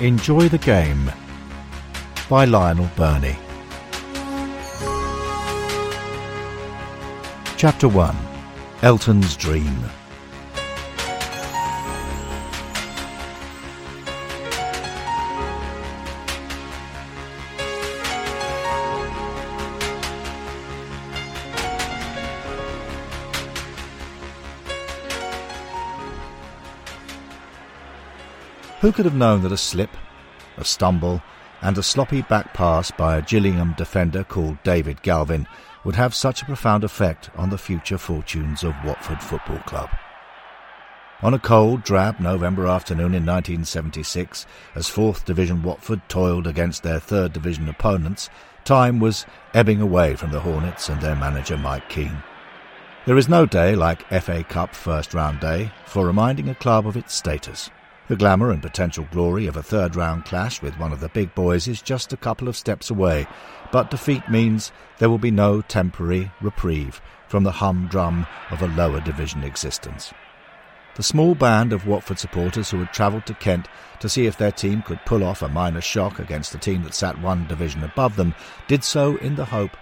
Enjoy the Game by Lionel Birnie. Chapter 1 Elton's Dream Who could have known that a slip, a stumble, and a sloppy back pass by a Gillingham defender called David Galvin would have such a profound effect on the future fortunes of Watford Football Club? On a cold, drab November afternoon in 1976, as 4th Division Watford toiled against their 3rd Division opponents, time was ebbing away from the Hornets and their manager Mike Keen. There is no day like FA Cup first round day for reminding a club of its status. The glamour and potential glory of a third round clash with one of the big boys is just a couple of steps away, but defeat means there will be no temporary reprieve from the humdrum of a lower division existence. The small band of Watford supporters who had travelled to Kent to see if their team could pull off a minor shock against a team that sat one division above them did so in the hope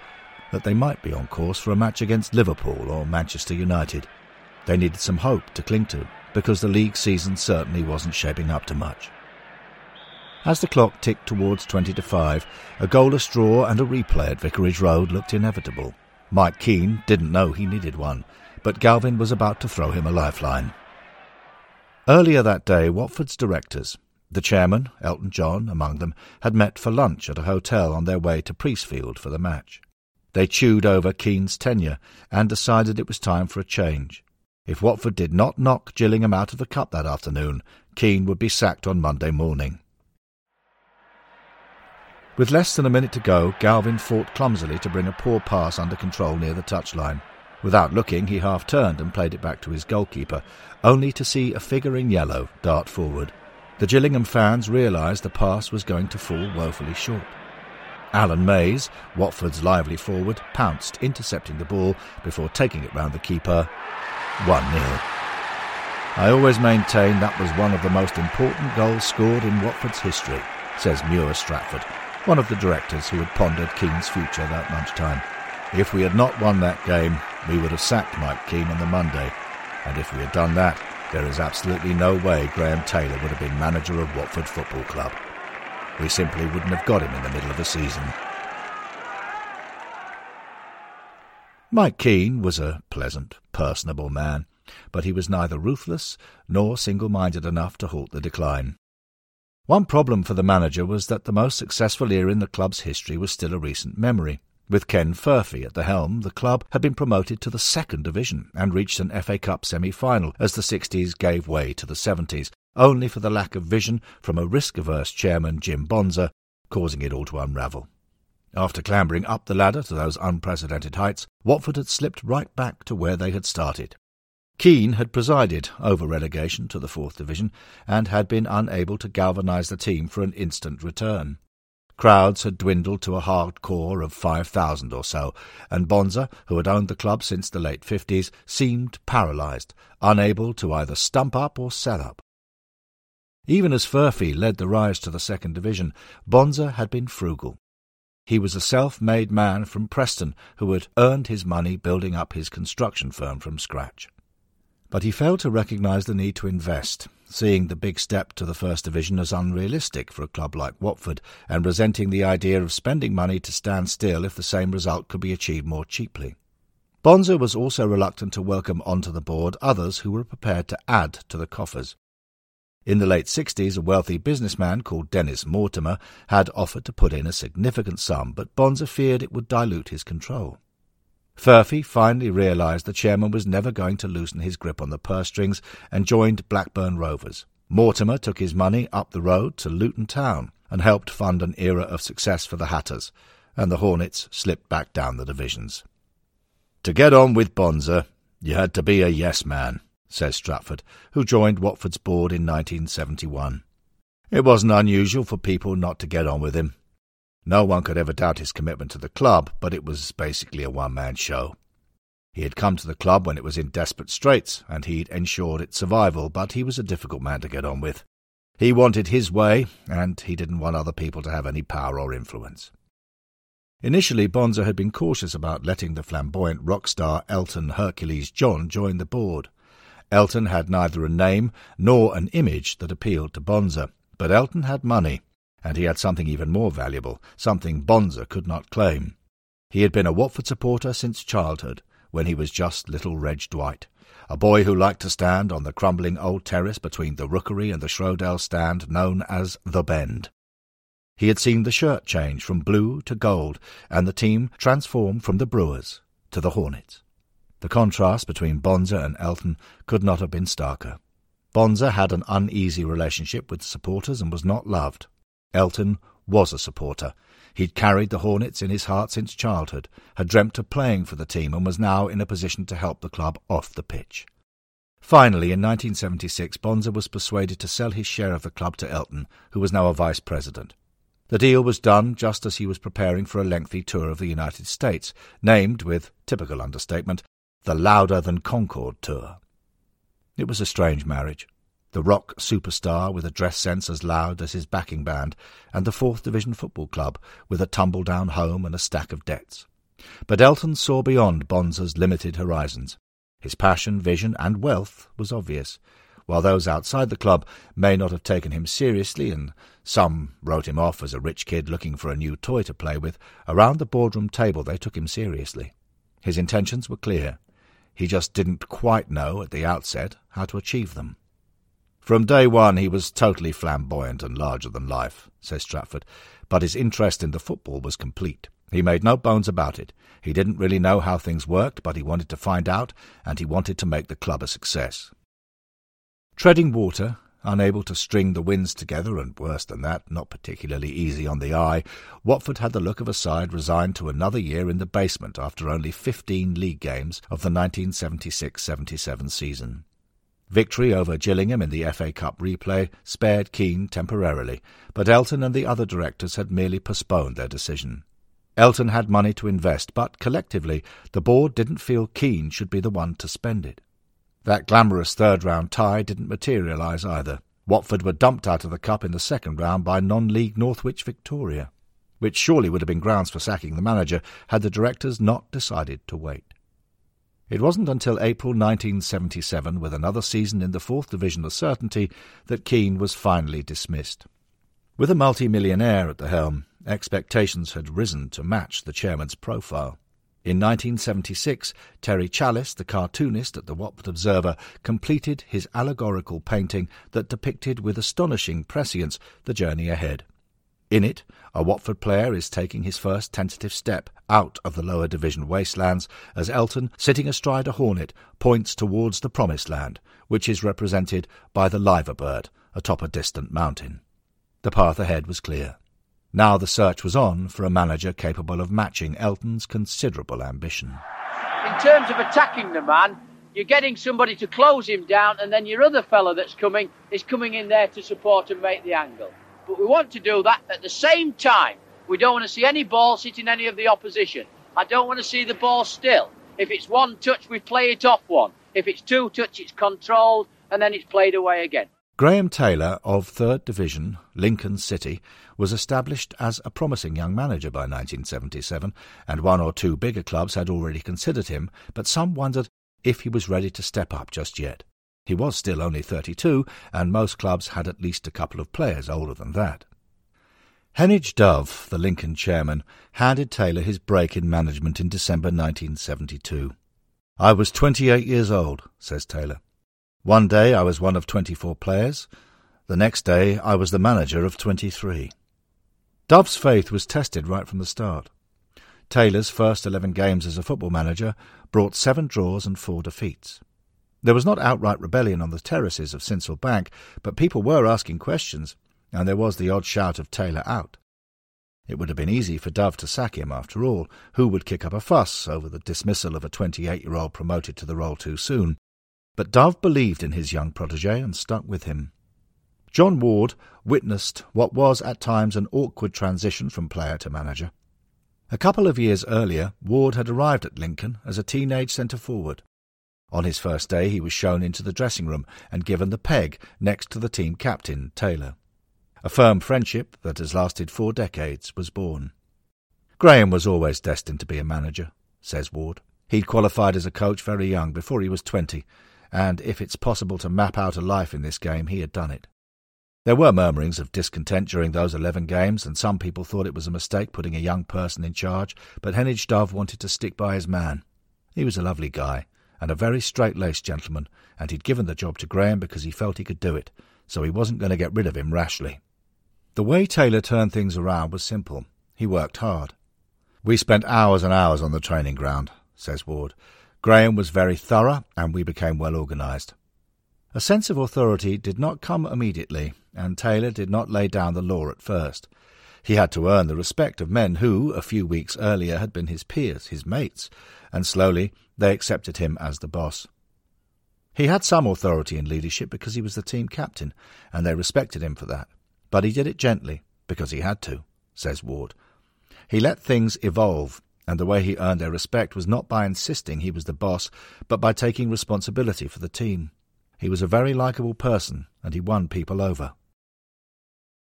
that they might be on course for a match against Liverpool or Manchester United. They needed some hope to cling to because the league season certainly wasn't shaping up to much. As the clock ticked towards 20 to 5, a goalless draw and a replay at Vicarage Road looked inevitable. Mike Keen didn't know he needed one, but Galvin was about to throw him a lifeline. Earlier that day, Watford's directors, the chairman, Elton John, among them, had met for lunch at a hotel on their way to Priestfield for the match. They chewed over Keen's tenure and decided it was time for a change. If Watford did not knock Gillingham out of the cup that afternoon, Keen would be sacked on Monday morning. With less than a minute to go, Galvin fought clumsily to bring a poor pass under control near the touchline. Without looking, he half turned and played it back to his goalkeeper, only to see a figure in yellow dart forward. The Gillingham fans realised the pass was going to fall woefully short. Alan Mayes, Watford's lively forward, pounced, intercepting the ball before taking it round the keeper 1 0. I always maintain that was one of the most important goals scored in Watford's history, says Muir Stratford, one of the directors who had pondered Keen's future that lunchtime. If we had not won that game, we would have sacked Mike Keen on the Monday, and if we had done that, there is absolutely no way Graham Taylor would have been manager of Watford Football Club. We simply wouldn't have got him in the middle of the season. Mike Keen was a pleasant, personable man, but he was neither ruthless nor single-minded enough to halt the decline. One problem for the manager was that the most successful era in the club's history was still a recent memory. With Ken Furphy at the helm, the club had been promoted to the second division and reached an FA Cup semi-final as the 60s gave way to the 70s, only for the lack of vision from a risk-averse chairman, Jim Bonser, causing it all to unravel. After clambering up the ladder to those unprecedented heights, Watford had slipped right back to where they had started. Keen had presided over relegation to the fourth division and had been unable to galvanise the team for an instant return. Crowds had dwindled to a hard core of 5,000 or so, and Bonser, who had owned the club since the late 50s, seemed paralysed, unable to either stump up or sell up. Even as Furphy led the rise to the second division, Bonser had been frugal. He was a self-made man from Preston who had earned his money building up his construction firm from scratch. But he failed to recognise the need to invest, seeing the big step to the First Division as unrealistic for a club like Watford, and resenting the idea of spending money to stand still if the same result could be achieved more cheaply. Bonser was also reluctant to welcome onto the board others who were prepared to add to the coffers. In the late 60s, a wealthy businessman called Dennis Mortimer had offered to put in a significant sum, but Bonser feared it would dilute his control. Furphy finally realised the chairman was never going to loosen his grip on the purse strings and joined Blackburn Rovers. Mortimer took his money up the road to Luton Town and helped fund an era of success for the Hatters, and the Hornets slipped back down the divisions. To get on with Bonser, you had to be a yes man says Stratford, who joined Watford's board in 1971. It wasn't unusual for people not to get on with him. No one could ever doubt his commitment to the club, but it was basically a one-man show. He had come to the club when it was in desperate straits, and he'd ensured its survival, but he was a difficult man to get on with. He wanted his way, and he didn't want other people to have any power or influence. Initially, Bonser had been cautious about letting the flamboyant rock star Elton Hercules John join the board. Elton had neither a name nor an image that appealed to Bonser, but Elton had money, and he had something even more valuable, something Bonser could not claim. He had been a Watford supporter since childhood, when he was just little Reg Dwight, a boy who liked to stand on the crumbling old terrace between the Rookery and the Shrodells stand known as the Bend. He had seen the shirt change from blue to gold, and the team transform from the Brewers to the Hornets. The contrast between Bonser and Elton could not have been starker. Bonser had an uneasy relationship with supporters and was not loved. Elton was a supporter. He'd carried the Hornets in his heart since childhood, had dreamt of playing for the team, and was now in a position to help the club off the pitch. Finally, in 1976, Bonser was persuaded to sell his share of the club to Elton, who was now a vice president. The deal was done just as he was preparing for a lengthy tour of the United States, named, with typical understatement, the Louder Than Concorde Tour. It was a strange marriage. The rock superstar with a dress sense as loud as his backing band, and the Fourth Division Football Club with a tumble down home and a stack of debts. But Elton saw beyond Bonser's limited horizons. His passion, vision, and wealth was obvious, while those outside the club may not have taken him seriously, and some wrote him off as a rich kid looking for a new toy to play with, around the boardroom table they took him seriously. His intentions were clear. He just didn't quite know at the outset how to achieve them. From day one he was totally flamboyant and larger than life, says Stratford, but his interest in the football was complete. He made no bones about it. He didn't really know how things worked, but he wanted to find out, and he wanted to make the club a success. Treading water, unable to string the wins together, and worse than that, not particularly easy on the eye, Watford had the look of a side resigned to another year in the basement after only fifteen league games of the 1976-77 season. Victory over Gillingham in the FA Cup replay spared Keen temporarily, but Elton and the other directors had merely postponed their decision. Elton had money to invest, but collectively the board didn't feel Keen should be the one to spend it. That glamorous third round tie didn't materialise either. Watford were dumped out of the Cup in the second round by non league Northwich Victoria, which surely would have been grounds for sacking the manager had the directors not decided to wait. It wasn't until April 1977, with another season in the fourth division a certainty, that Keen was finally dismissed. With a multi-millionaire at the helm, expectations had risen to match the chairman's profile. In 1976, Terry Challis, the cartoonist at the Watford Observer, completed his allegorical painting that depicted with astonishing prescience the journey ahead. In it, a Watford player is taking his first tentative step out of the lower division wastelands as Elton, sitting astride a hornet, points towards the promised land, which is represented by the liver bird atop a distant mountain. The path ahead was clear. Now the search was on for a manager capable of matching Elton's considerable ambition. In terms of attacking the man, you're getting somebody to close him down, and then your other fellow that's coming is coming in there to support and make the angle. But we want to do that at the same time. We don't want to see any ball hitting any of the opposition. I don't want to see the ball still. If it's one touch, we play it off one. If it's two touch, it's controlled, and then it's played away again. Graham Taylor of 3rd Division, Lincoln City, was established as a promising young manager by 1977, and one or two bigger clubs had already considered him, but some wondered if he was ready to step up just yet. He was still only 32, and most clubs had at least a couple of players older than that. Heneage Dove, the Lincoln chairman, handed Taylor his break in management in December 1972. I was 28 years old, says Taylor. One day I was one of 24 players. The next day I was the manager of 23. Dove's faith was tested right from the start. Taylor's first 11 games as a football manager brought seven draws and four defeats. There was not outright rebellion on the terraces of Sincil Bank, but people were asking questions, and there was the odd shout of Taylor out. It would have been easy for Dove to sack him, after all. Who would kick up a fuss over the dismissal of a 28 year old promoted to the role too soon? But Dove believed in his young protege and stuck with him. John Ward witnessed what was at times an awkward transition from player to manager. A couple of years earlier, Ward had arrived at Lincoln as a teenage centre forward. On his first day, he was shown into the dressing room and given the peg next to the team captain, Taylor. A firm friendship that has lasted four decades was born. Graham was always destined to be a manager, says Ward. He'd qualified as a coach very young, before he was twenty, and if it's possible to map out a life in this game, he had done it. There were murmurings of discontent during those eleven games, and some people thought it was a mistake putting a young person in charge, but Heneage Dove wanted to stick by his man. He was a lovely guy, and a very straight-laced gentleman, and he'd given the job to Graham because he felt he could do it, so he wasn't going to get rid of him rashly. The way Taylor turned things around was simple. He worked hard. We spent hours and hours on the training ground, says Ward. Graham was very thorough, and we became well organised. A sense of authority did not come immediately, and Taylor did not lay down the law at first. He had to earn the respect of men who, a few weeks earlier, had been his peers, his mates, and slowly they accepted him as the boss. He had some authority and leadership because he was the team captain, and they respected him for that. But he did it gently, because he had to, says Ward. He let things evolve, and the way he earned their respect was not by insisting he was the boss, but by taking responsibility for the team. He was a very likable person, and he won people over.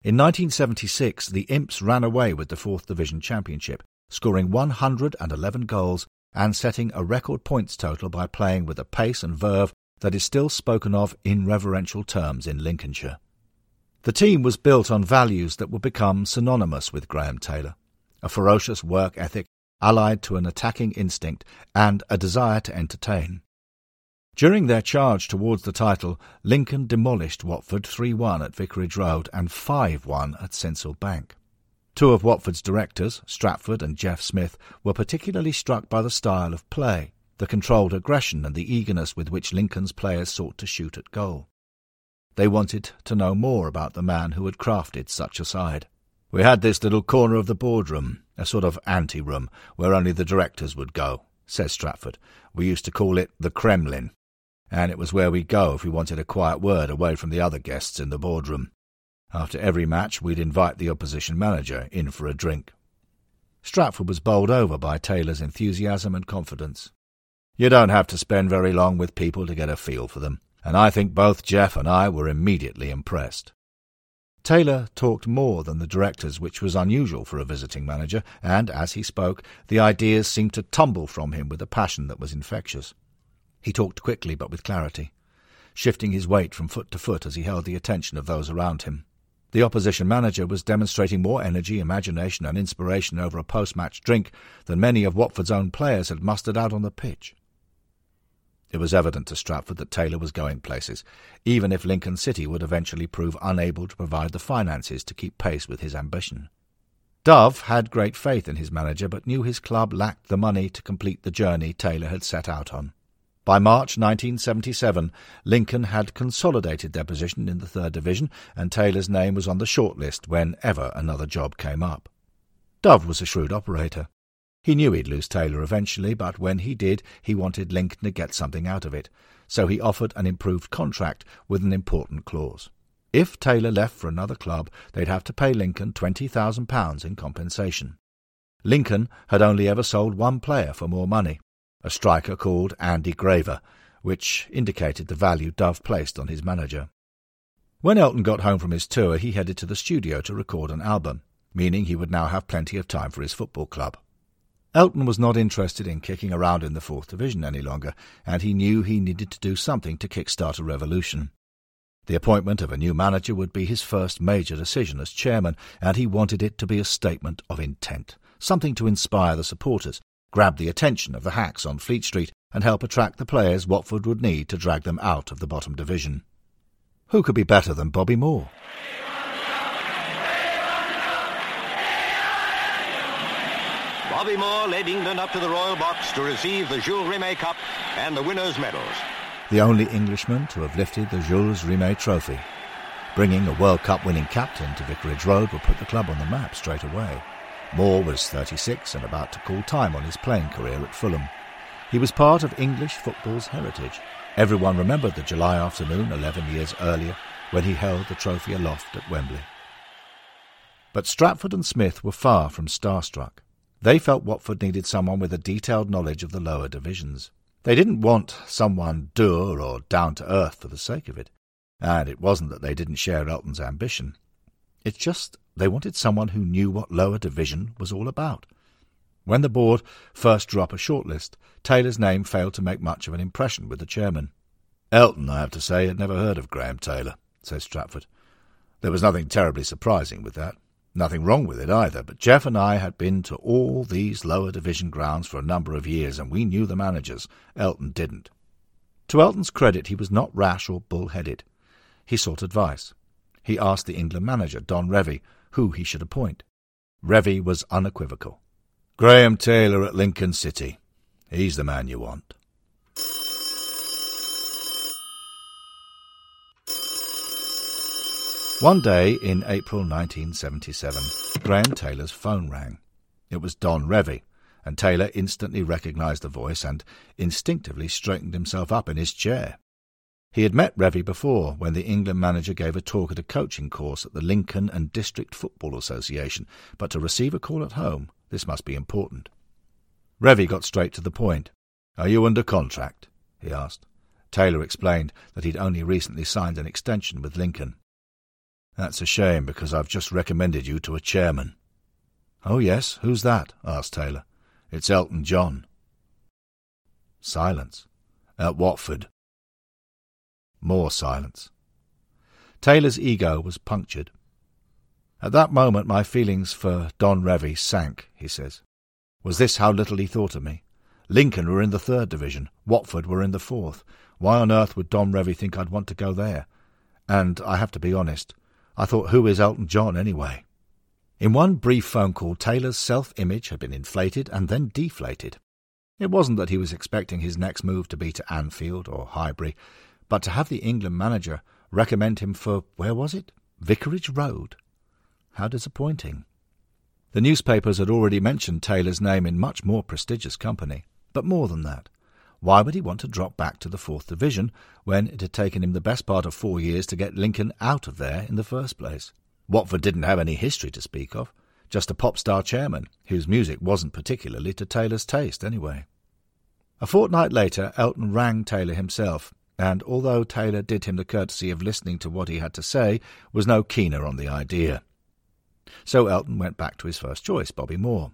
In 1976, the Imps ran away with the 4th Division Championship, scoring 111 goals and setting a record points total by playing with a pace and verve that is still spoken of in reverential terms in Lincolnshire. The team was built on values that would become synonymous with Graham Taylor a ferocious work ethic allied to an attacking instinct and a desire to entertain. During their charge towards the title, Lincoln demolished Watford 3-1 at Vicarage Road and 5-1 at Sincil Bank. Two of Watford's directors, Stratford and Jeff Smith, were particularly struck by the style of play, the controlled aggression and the eagerness with which Lincoln's players sought to shoot at goal. They wanted to know more about the man who had crafted such a side. We had this little corner of the boardroom, a sort of ante-room, where only the directors would go, says Stratford. We used to call it the Kremlin and it was where we'd go if we wanted a quiet word away from the other guests in the boardroom. After every match, we'd invite the opposition manager in for a drink. Stratford was bowled over by Taylor's enthusiasm and confidence. You don't have to spend very long with people to get a feel for them, and I think both Jeff and I were immediately impressed. Taylor talked more than the directors, which was unusual for a visiting manager, and as he spoke, the ideas seemed to tumble from him with a passion that was infectious. He talked quickly but with clarity, shifting his weight from foot to foot as he held the attention of those around him. The opposition manager was demonstrating more energy, imagination, and inspiration over a post match drink than many of Watford's own players had mustered out on the pitch. It was evident to Stratford that Taylor was going places, even if Lincoln City would eventually prove unable to provide the finances to keep pace with his ambition. Dove had great faith in his manager, but knew his club lacked the money to complete the journey Taylor had set out on. By March 1977, Lincoln had consolidated their position in the third division, and Taylor's name was on the shortlist whenever another job came up. Dove was a shrewd operator. He knew he'd lose Taylor eventually, but when he did, he wanted Lincoln to get something out of it, so he offered an improved contract with an important clause. If Taylor left for another club, they'd have to pay Lincoln £20,000 in compensation. Lincoln had only ever sold one player for more money, a striker called Andy Graver, which indicated the value Dove placed on his manager. When Elton got home from his tour, he headed to the studio to record an album, meaning he would now have plenty of time for his football club. Elton was not interested in kicking around in the fourth division any longer, and he knew he needed to do something to kick-start a revolution. The appointment of a new manager would be his first major decision as chairman, and he wanted it to be a statement of intent, something to inspire the supporters grab the attention of the hacks on Fleet Street and help attract the players Watford would need to drag them out of the bottom division. Who could be better than Bobby Moore? Bobby Moore led England up to the Royal Box to receive the Jules Rimet Cup and the winners' medals. The only Englishman to have lifted the Jules Rimet trophy. Bringing a World Cup winning captain to Vicarage Road would put the club on the map straight away. Moore was 36 and about to call time on his playing career at Fulham. He was part of English football's heritage. Everyone remembered the July afternoon 11 years earlier when he held the trophy aloft at Wembley. But Stratford and Smith were far from starstruck. They felt Watford needed someone with a detailed knowledge of the lower divisions. They didn't want someone dour or down to earth for the sake of it, and it wasn't that they didn't share Elton's ambition. It's just they wanted someone who knew what lower division was all about. When the board first drew up a shortlist, Taylor's name failed to make much of an impression with the chairman. Elton, I have to say, had never heard of Graham Taylor, says Stratford. There was nothing terribly surprising with that. Nothing wrong with it either, but Jeff and I had been to all these lower division grounds for a number of years, and we knew the managers. Elton didn't. To Elton's credit, he was not rash or bull-headed. He sought advice. He asked the England manager, Don Revie, who he should appoint. Revie was unequivocal. Graham Taylor at Lincoln City. He's the man you want. One day in April 1977, Graham Taylor's phone rang. It was Don Revie, and Taylor instantly recognized the voice and instinctively straightened himself up in his chair. He had met Revie before when the England manager gave a talk at a coaching course at the Lincoln and District Football Association, but to receive a call at home, this must be important. Revie got straight to the point. Are you under contract? he asked. Taylor explained that he'd only recently signed an extension with Lincoln. That's a shame, because I've just recommended you to a chairman. Oh, yes, who's that? asked Taylor. It's Elton John. Silence. At Watford. More silence. Taylor's ego was punctured. At that moment my feelings for Don Revie sank, he says. Was this how little he thought of me? Lincoln were in the third division. Watford were in the fourth. Why on earth would Don Revie think I'd want to go there? And I have to be honest, I thought, who is Elton John anyway? In one brief phone call, Taylor's self-image had been inflated and then deflated. It wasn't that he was expecting his next move to be to Anfield or Highbury, but to have the England manager recommend him for, where was it? Vicarage Road. How disappointing. The newspapers had already mentioned Taylor's name in much more prestigious company, but more than that. Why would he want to drop back to the fourth division when it had taken him the best part of four years to get Lincoln out of there in the first place? Watford didn't have any history to speak of, just a pop star chairman, whose music wasn't particularly to Taylor's taste anyway. A fortnight later, Elton rang Taylor himself, and although Taylor did him the courtesy of listening to what he had to say, was no keener on the idea. So Elton went back to his first choice, Bobby Moore.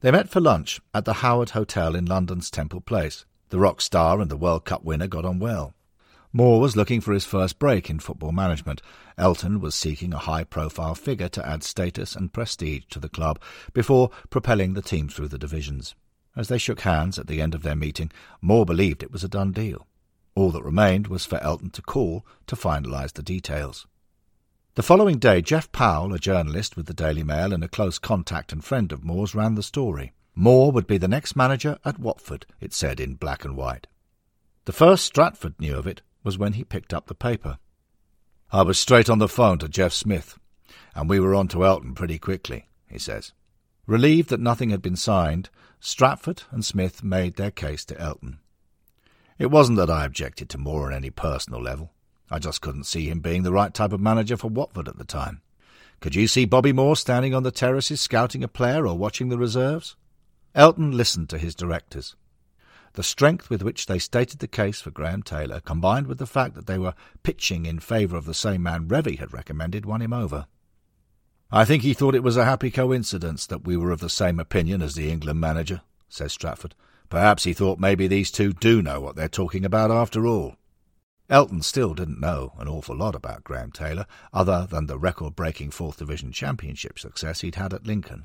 They met for lunch at the Howard Hotel in London's Temple Place. The rock star and the World Cup winner got on well. Moore was looking for his first break in football management. Elton was seeking a high-profile figure to add status and prestige to the club before propelling the team through the divisions. As they shook hands at the end of their meeting, Moore believed it was a done deal. All that remained was for Elton to call to finalise the details. The following day, Jeff Powell, a journalist with the Daily Mail and a close contact and friend of Moore's, ran the story. Moore would be the next manager at Watford, it said in black and white. The first Stratford knew of it was when he picked up the paper. I was straight on the phone to Jeff Smith, and we were on to Elton pretty quickly, he says. Relieved that nothing had been signed, Stratford and Smith made their case to Elton. It wasn't that I objected to Moore on any personal level. I just couldn't see him being the right type of manager for Watford at the time. Could you see Bobby Moore standing on the terraces scouting a player or watching the reserves? Elton listened to his directors. The strength with which they stated the case for Graham Taylor, combined with the fact that they were pitching in favour of the same man Revie had recommended, won him over. I think he thought it was a happy coincidence that we were of the same opinion as the England manager, says Stratford. Perhaps he thought maybe these two do know what they're talking about after all. Elton still didn't know an awful lot about Graham Taylor, other than the record-breaking Fourth Division Championship success he'd had at Lincoln.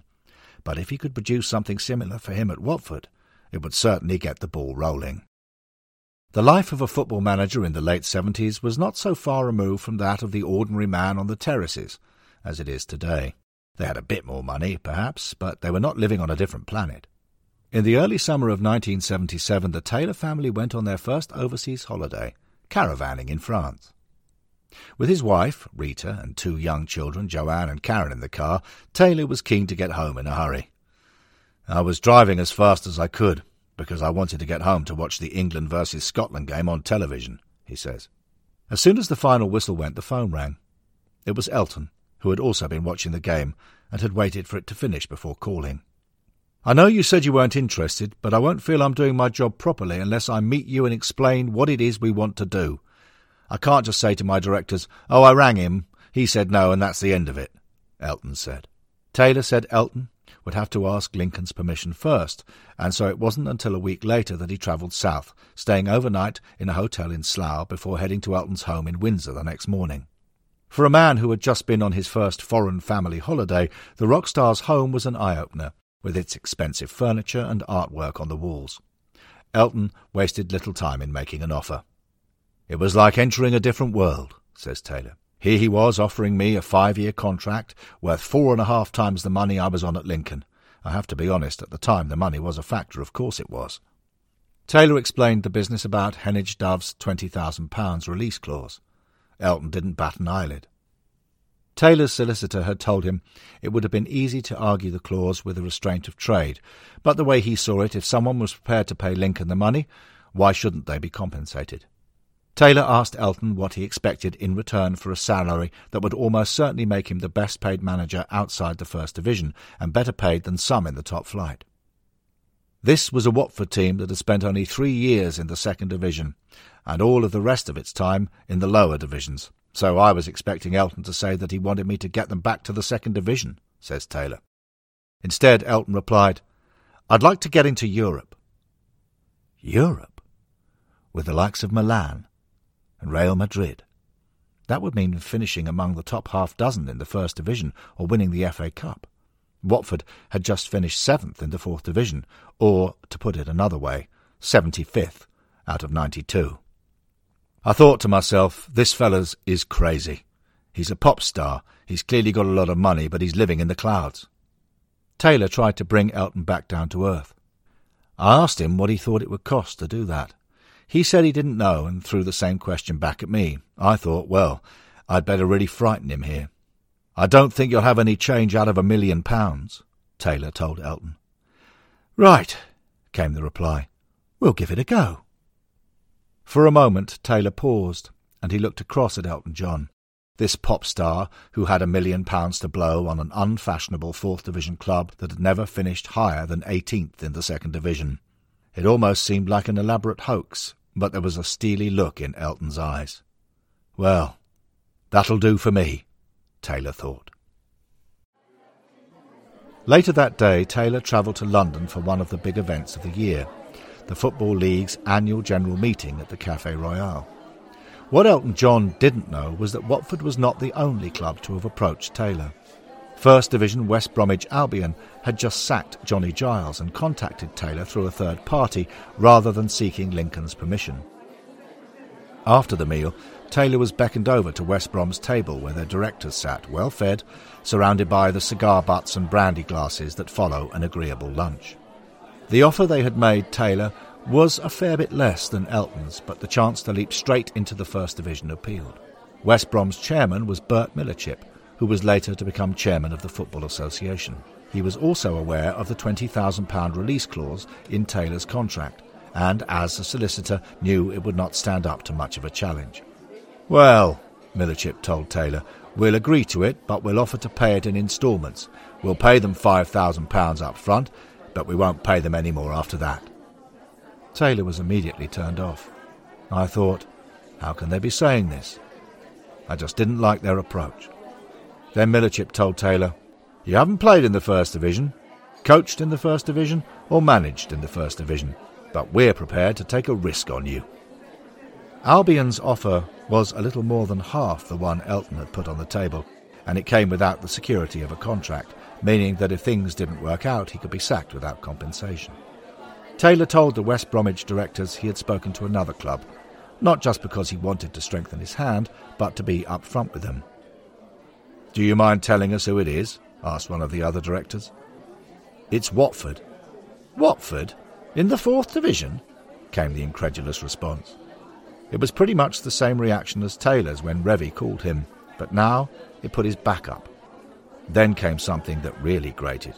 But if he could produce something similar for him at Watford, it would certainly get the ball rolling. The life of a football manager in the late seventies was not so far removed from that of the ordinary man on the terraces as it is today. They had a bit more money, perhaps, but they were not living on a different planet. In the early summer of 1977, the Taylor family went on their first overseas holiday – caravanning in France. With his wife, Rita, and two young children, Joanne and Karen, in the car, Taylor was keen to get home in a hurry. I was driving as fast as I could because I wanted to get home to watch the England versus Scotland game on television, he says. As soon as the final whistle went, the phone rang. It was Elton, who had also been watching the game and had waited for it to finish before calling. I know you said you weren't interested, but I won't feel I'm doing my job properly unless I meet you and explain what it is we want to do. I can't just say to my directors, Oh, I rang him, he said no, and that's the end of it, Elton said. Taylor said Elton would have to ask Lincoln's permission first, and so it wasn't until a week later that he travelled south, staying overnight in a hotel in Slough before heading to Elton's home in Windsor the next morning. For a man who had just been on his first foreign family holiday, the rock star's home was an eye-opener, with its expensive furniture and artwork on the walls. Elton wasted little time in making an offer. It was like entering a different world, says Taylor. Here he was offering me a five-year contract worth four and a half times the money I was on at Lincoln. I have to be honest, at the time the money was a factor, of course it was. Taylor explained the business about Heneage Dove's £20,000 release clause. Elton didn't bat an eyelid. Taylor's solicitor had told him it would have been easy to argue the clause with a restraint of trade, but the way he saw it, if someone was prepared to pay Lincoln the money, why shouldn't they be compensated? Taylor asked Elton what he expected in return for a salary that would almost certainly make him the best paid manager outside the First Division, and better paid than some in the top flight. This was a Watford team that had spent only three years in the Second Division, and all of the rest of its time in the lower divisions. So I was expecting Elton to say that he wanted me to get them back to the Second Division, says Taylor. Instead, Elton replied, I'd like to get into Europe. Europe? With the likes of Milan, and Real Madrid. That would mean finishing among the top half dozen in the First Division or winning the FA Cup. Watford had just finished seventh in the Fourth Division, or, to put it another way, 75th out of 92. I thought to myself, this fellow's is crazy. He's a pop star. He's clearly got a lot of money, but he's living in the clouds. Taylor tried to bring Elton back down to earth. I asked him what he thought it would cost to do that. He said he didn't know and threw the same question back at me. I thought, well, I'd better really frighten him here. I don't think you'll have any change out of a million pounds, Taylor told Elton. Right, came the reply. We'll give it a go. For a moment Taylor paused, and he looked across at Elton John, this pop star who had a million pounds to blow on an unfashionable Fourth Division club that had never finished higher than eighteenth in the Second Division. It almost seemed like an elaborate hoax, but there was a steely look in Elton's eyes. Well, that'll do for me, Taylor thought. Later that day, Taylor travelled to London for one of the big events of the year, the Football League's annual general meeting at the Café Royal. What Elton John didn't know was that Watford was not the only club to have approached Taylor. First Division West Bromwich Albion had just sacked Johnny Giles and contacted Taylor through a third party rather than seeking Lincoln's permission. After the meal, Taylor was beckoned over to West Brom's table where their directors sat, well fed, surrounded by the cigar butts and brandy glasses that follow an agreeable lunch. The offer they had made Taylor was a fair bit less than Elton's, but the chance to leap straight into the First Division appealed. West Brom's chairman was Bert Millichip, who was later to become chairman of the Football Association. He was also aware of the £20,000 release clause in Taylor's contract, and as a solicitor knew it would not stand up to much of a challenge. Well, Millichip told Taylor, we'll agree to it, but we'll offer to pay it in instalments. We'll pay them £5,000 up front, but we won't pay them any more after that. Taylor was immediately turned off. I thought, how can they be saying this? I just didn't like their approach. Then Millichip told Taylor, You haven't played in the First Division, coached in the First Division, or managed in the First Division, but we're prepared to take a risk on you. Albion's offer was a little more than half the one Elton had put on the table, and it came without the security of a contract, meaning that if things didn't work out, he could be sacked without compensation. Taylor told the West Bromwich directors he had spoken to another club, not just because he wanted to strengthen his hand, but to be up front with them. Do you mind telling us who it is? asked one of the other directors. It's Watford. Watford? In the fourth division? came the incredulous response. It was pretty much the same reaction as Taylor's when Revie called him, but now it put his back up. Then came something that really grated.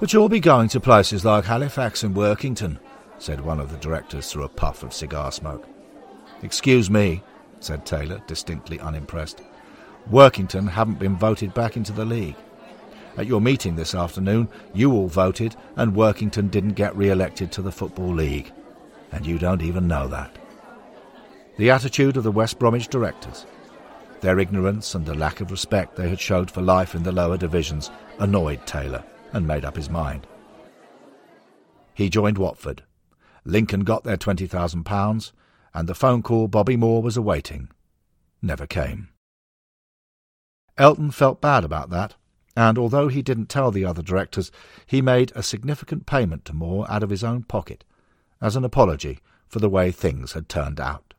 But you'll be going to places like Halifax and Workington, said one of the directors through a puff of cigar smoke. Excuse me, said Taylor, distinctly unimpressed. Workington haven't been voted back into the league. At your meeting this afternoon, you all voted and Workington didn't get re elected to the Football League. And you don't even know that. The attitude of the West Bromwich directors, their ignorance and the lack of respect they had showed for life in the lower divisions annoyed Taylor and made up his mind. He joined Watford. Lincoln got their £20,000 and the phone call Bobby Moore was awaiting never came. Elton felt bad about that, and although he didn't tell the other directors, he made a significant payment to Moore out of his own pocket as an apology for the way things had turned out.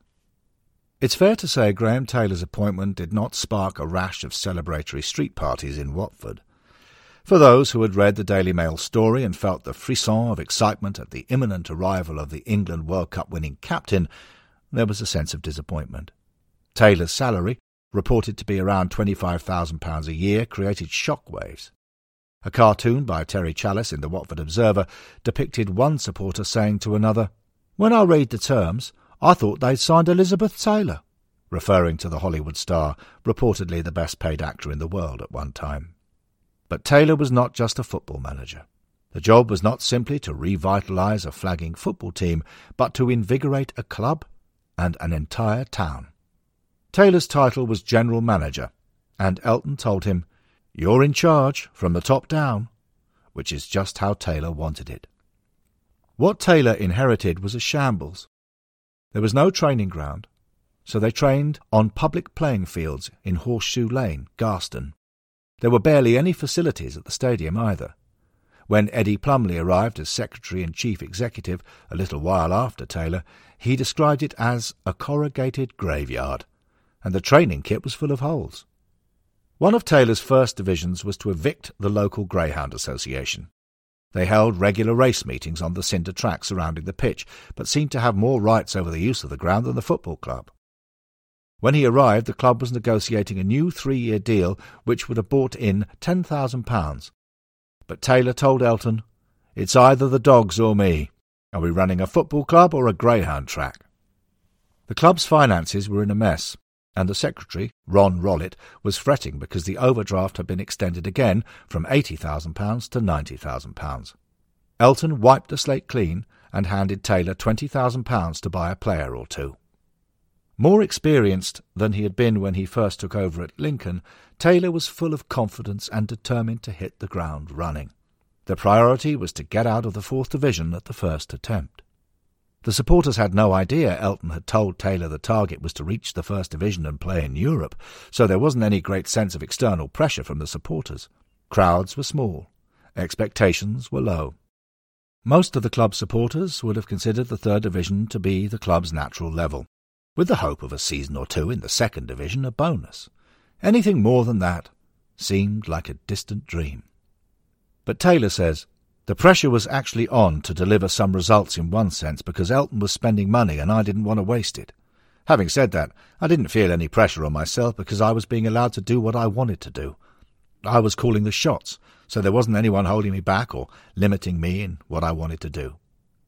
It's fair to say Graham Taylor's appointment did not spark a rash of celebratory street parties in Watford. For those who had read the Daily Mail story and felt the frisson of excitement at the imminent arrival of the England World Cup winning captain, there was a sense of disappointment. Taylor's salary, reported to be around £25,000 a year, created shockwaves. A cartoon by Terry Challis in the Watford Observer depicted one supporter saying to another, When I read the terms, I thought they'd signed Elizabeth Taylor, referring to the Hollywood star, reportedly the best paid actor in the world at one time. But Taylor was not just a football manager. The job was not simply to revitalise a flagging football team, but to invigorate a club and an entire town. Taylor's title was General Manager, and Elton told him, You're in charge, from the top down, which is just how Taylor wanted it. What Taylor inherited was a shambles. There was no training ground, so they trained on public playing fields in Horseshoe Lane, Garston. There were barely any facilities at the stadium either. When Eddie Plumley arrived as Secretary and Chief Executive a little while after Taylor, he described it as a corrugated graveyard and the training kit was full of holes. One of Taylor's first divisions was to evict the local Greyhound Association. They held regular race meetings on the cinder track surrounding the pitch, but seemed to have more rights over the use of the ground than the football club. When he arrived, the club was negotiating a new three-year deal which would have brought in £10,000. But Taylor told Elton, It's either the dogs or me. Are we running a football club or a greyhound track? The club's finances were in a mess and the secretary, Ron Rollitt, was fretting because the overdraft had been extended again from £80,000 to £90,000. Elton wiped the slate clean and handed Taylor £20,000 to buy a player or two. More experienced than he had been when he first took over at Lincoln, Taylor was full of confidence and determined to hit the ground running. The priority was to get out of the fourth division at the first attempt. The supporters had no idea Elton had told Taylor the target was to reach the First Division and play in Europe, so there wasn't any great sense of external pressure from the supporters. Crowds were small. Expectations were low. Most of the club's supporters would have considered the Third Division to be the club's natural level, with the hope of a season or two in the Second Division a bonus. Anything more than that seemed like a distant dream. But Taylor says the pressure was actually on to deliver some results in one sense because Elton was spending money and I didn't want to waste it. Having said that, I didn't feel any pressure on myself because I was being allowed to do what I wanted to do. I was calling the shots, so there wasn't anyone holding me back or limiting me in what I wanted to do.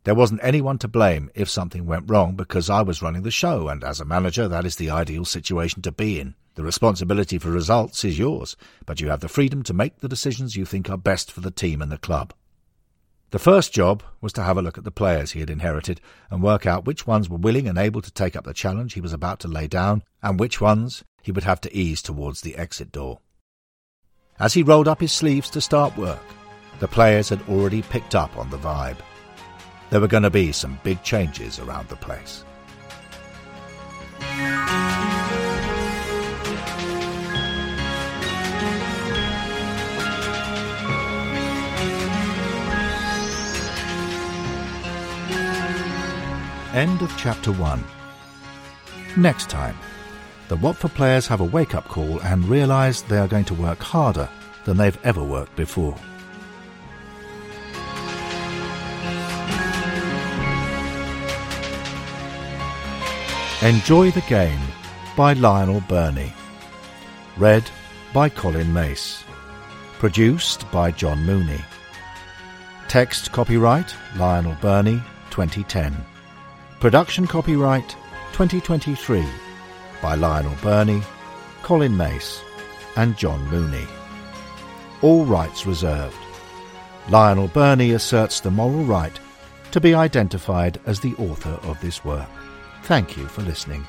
There wasn't anyone to blame if something went wrong because I was running the show, and as a manager, that is the ideal situation to be in. The responsibility for results is yours, but you have the freedom to make the decisions you think are best for the team and the club. The first job was to have a look at the players he had inherited and work out which ones were willing and able to take up the challenge he was about to lay down and which ones he would have to ease towards the exit door. As he rolled up his sleeves to start work, the players had already picked up on the vibe. There were going to be some big changes around the place. End of chapter 1. Next time, the Watford players have a wake up call and realise they are going to work harder than they've ever worked before. Enjoy the Game by Lionel Birnie. Read by Colin Mace. Produced by Jon Moonie. Text copyright Lionel Birnie 2010. Production copyright 2023 by Lionel Birnie, Colin Mace, and Jon Moonie. all rights reserved. Lionel Birnie asserts the moral right to be identified as the author of this work. Thank you for listening.